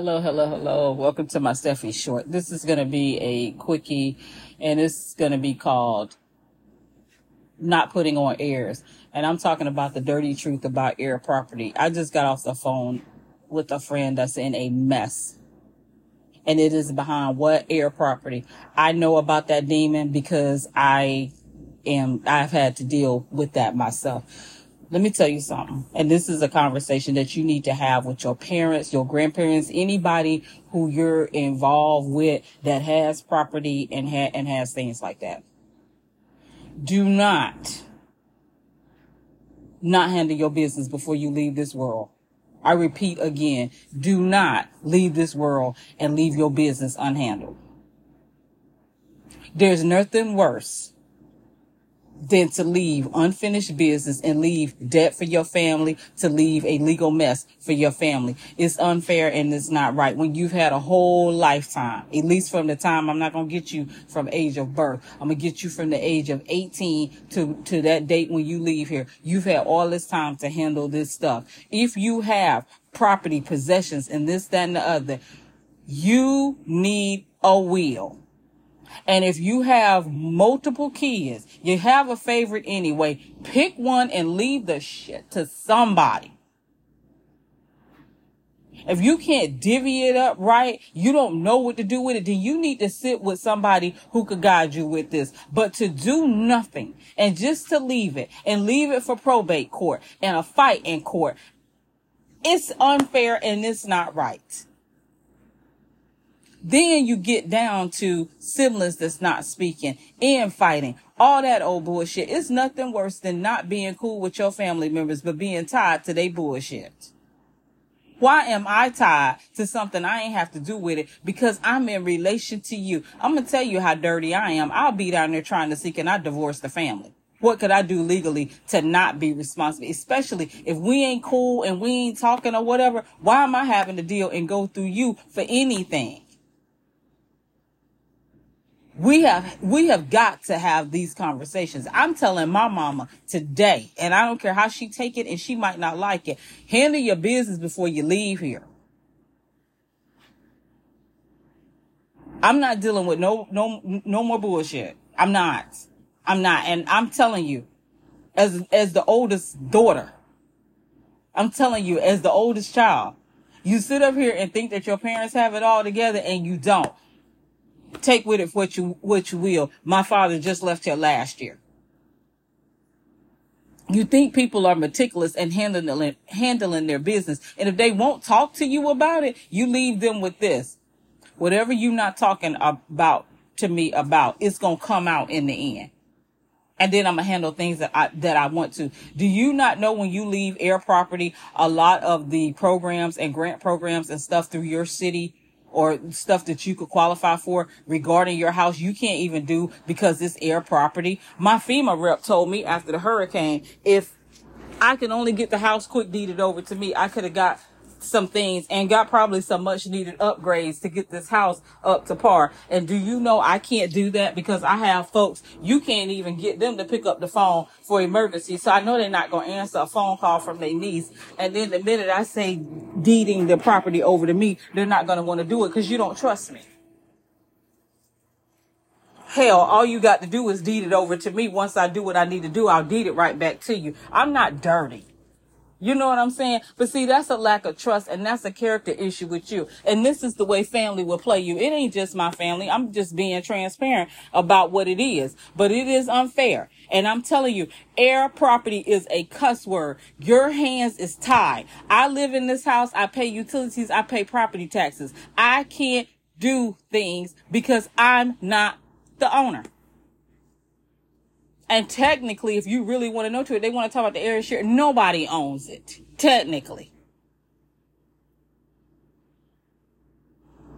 Hello, hello, hello. Welcome to my Steffi Short. This is going to be a quickie and it's going to be called Not Putting on Heirs. And I'm talking about the dirty truth about heir property. I just got off the phone with a friend that's in a mess. And it is behind what heir property. I know about that demon because I am, I've had to deal with that myself let me tell you something. And this is a conversation that you need to have with your parents, your grandparents, anybody who you're involved with that has property and ha- and has things like that. Do not not handle your business before you leave this world. I repeat again, do not leave this world and leave your business unhandled. There's nothing worse than to leave unfinished business and leave debt for your family, to leave a legal mess for your family. It's unfair and it's not right. When you've had a whole lifetime, at least from the time I'm not going to get you from age of birth. I'm going to get you from the age of 18 to, to that date when you leave here. You've had all this time to handle this stuff. If you have property, possessions, and this, that, and the other, you need a will and if you have multiple kids, you have a favorite anyway, pick one and leave the shit to somebody. If you can't divvy it up right, you don't know what to do with it, then you need to sit with somebody who could guide you with this. But to do nothing and just to leave it and leave it for probate court and a fight in court, it's unfair and it's not right. Then you get down to siblings that's not speaking and fighting. All that old bullshit. It's nothing worse than not being cool with your family members, but being tied to their bullshit. Why am I tied to something I ain't have to do with it? Because I'm in relation to you. I'm going to tell you how dirty I am. I'll be down there trying to see, can I divorce the family? What could I do legally to not be responsible? Especially if we ain't cool and we ain't talking or whatever. Why am I having to deal and go through you for anything? We have we have got to have these conversations. I'm telling my mama today and i don't care how she take it and she might not like it handle your business before you leave here. I'm not dealing with no no no more bullshit. I'm not. I'm not. And i'm telling you as as the oldest daughter i'm telling you as the oldest child you sit up here and think that your parents have it all together and you don't take with it what you what you will. My father just left here last year. You think people are meticulous and handling handling their business, and if they won't talk to you about it, you leave them with this. Whatever you're not talking about to me about, it's gonna come out in the end. And then I'm gonna handle things that I that I want to. Do you not know when you leave heir property, a lot of the programs and grant programs and stuff through your city or stuff that you could qualify for regarding your house you can't even do because it's heir property. My FEMA rep told me after the hurricane, if I can only get the house quick deeded over to me, I could have got some things and got probably some much needed upgrades to get this house up to par. And do you know I can't do that because I have folks, you can't even get them to pick up the phone for emergency. So I know they're not going to answer a phone call from their niece. And then the minute I say deeding the property over to me, they're not going to want to do it because you don't trust me. Hell, all you got to do is deed it over to me. Once I do what I need to do, I'll deed it right back to you. I'm not dirty. You know what I'm saying? But see, that's a lack of trust and that's a character issue with you. And this is the way family will play you. It ain't just my family. I'm just being transparent about what it is, but it is unfair. And I'm telling you, heir property is a cuss word. Your hands is tied. I live in this house. I pay utilities. I pay property taxes. I can't do things because I'm not the owner. And technically, if you really want to know to it, they want to talk about the area share. Nobody owns it. Technically.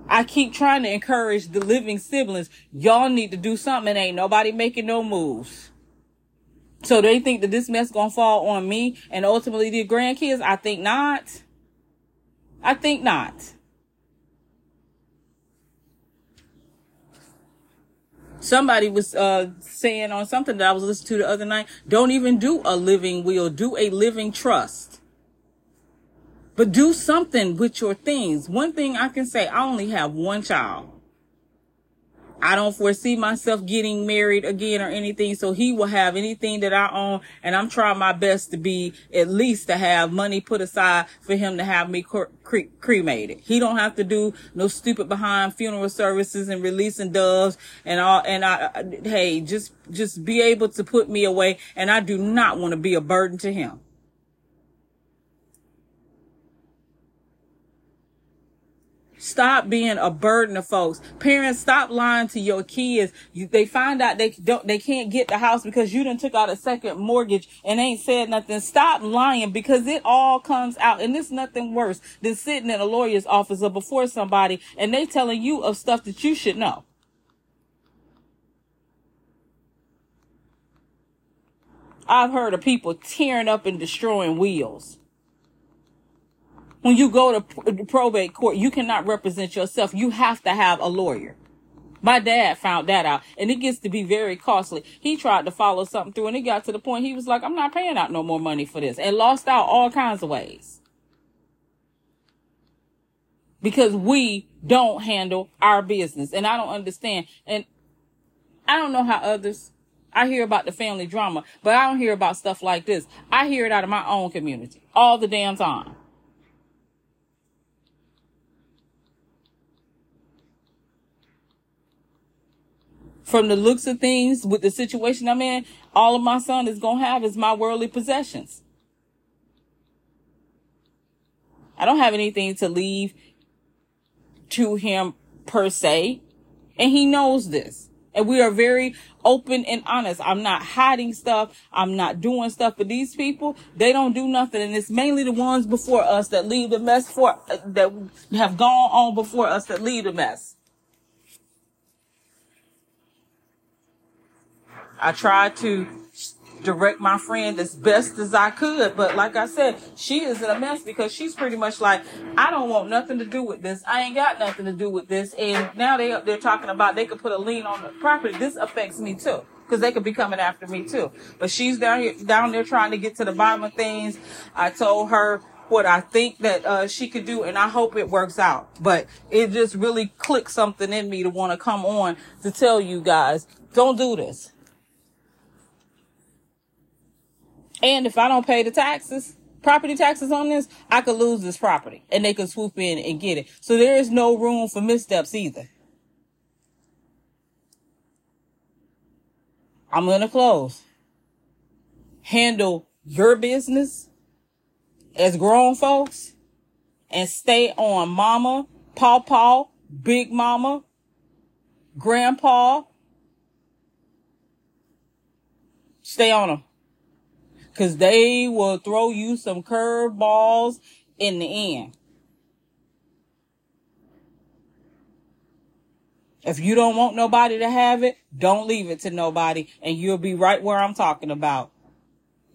I keep trying to encourage the living siblings. Y'all need to do something. Ain't nobody making no moves. So they think that this mess gonna fall on me and ultimately the grandkids? I think not. I think not. Somebody was uh, saying on something that I was listening to the other night, don't even do a living will, do a living trust. But do something with your things. One thing I can say, I only have one child. I don't foresee myself getting married again or anything. So he will have anything that I own. And I'm trying my best to be at least to have money put aside for him to have me cre- cre- cremated. He don't have to do no stupid behind funeral services and releasing doves and all. And I, I hey, just, just be able to put me away. And I do not want to be a burden to him. Stop being a burden to folks. Parents, stop lying to your kids. You, they find out they don't, they can't get the house because you didn't took out a second mortgage and ain't said nothing. Stop lying because it all comes out and it's nothing worse than sitting in a lawyer's office or before somebody and they telling you of stuff that you should know. I've heard of people tearing up and destroying wheels. When you go to uh, probate court, you cannot represent yourself. You have to have a lawyer. My dad found that out and it gets to be very costly. He tried to follow something through and it got to the point he was like, I'm not paying out no more money for this and lost out all kinds of ways. Because we don't handle our business and I don't understand. And I don't know how others, I hear about the family drama, but I don't hear about stuff like this. I hear it out of my own community all the damn time. From the looks of things with the situation I'm in, all of my son is going to have is my worldly possessions. I don't have anything to leave to him per se. And he knows this. And we are very open and honest. I'm not hiding stuff. I'm not doing stuff. But these people, they don't do nothing. And it's mainly the ones before us that leave the mess for, that have gone on before us that leave the mess. I tried to direct my friend as best as I could. But like I said, she is in a mess because she's pretty much like, I don't want nothing to do with this. I ain't got nothing to do with this. And now they they're talking about they could put a lien on the property. This affects me too. Cause they could be coming after me too. But she's down here, down there trying to get to the bottom of things. I told her what I think that uh, she could do, and I hope it works out. But it just really clicked something in me to want to come on to tell you guys, don't do this. And if I don't pay the taxes, property taxes on this, I could lose this property and they could swoop in and get it. So there is no room for missteps either. I'm going to close. Handle your business as grown folks and stay on mama, pawpaw, big mama, grandpa. Stay on them. Cause they will throw you some curveballs in the end. If you don't want nobody to have it, don't leave it to nobody and you'll be right where I'm talking about.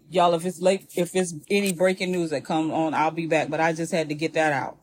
Y'all, if it's late, if it's any breaking news that come on, I'll be back, but I just had to get that out.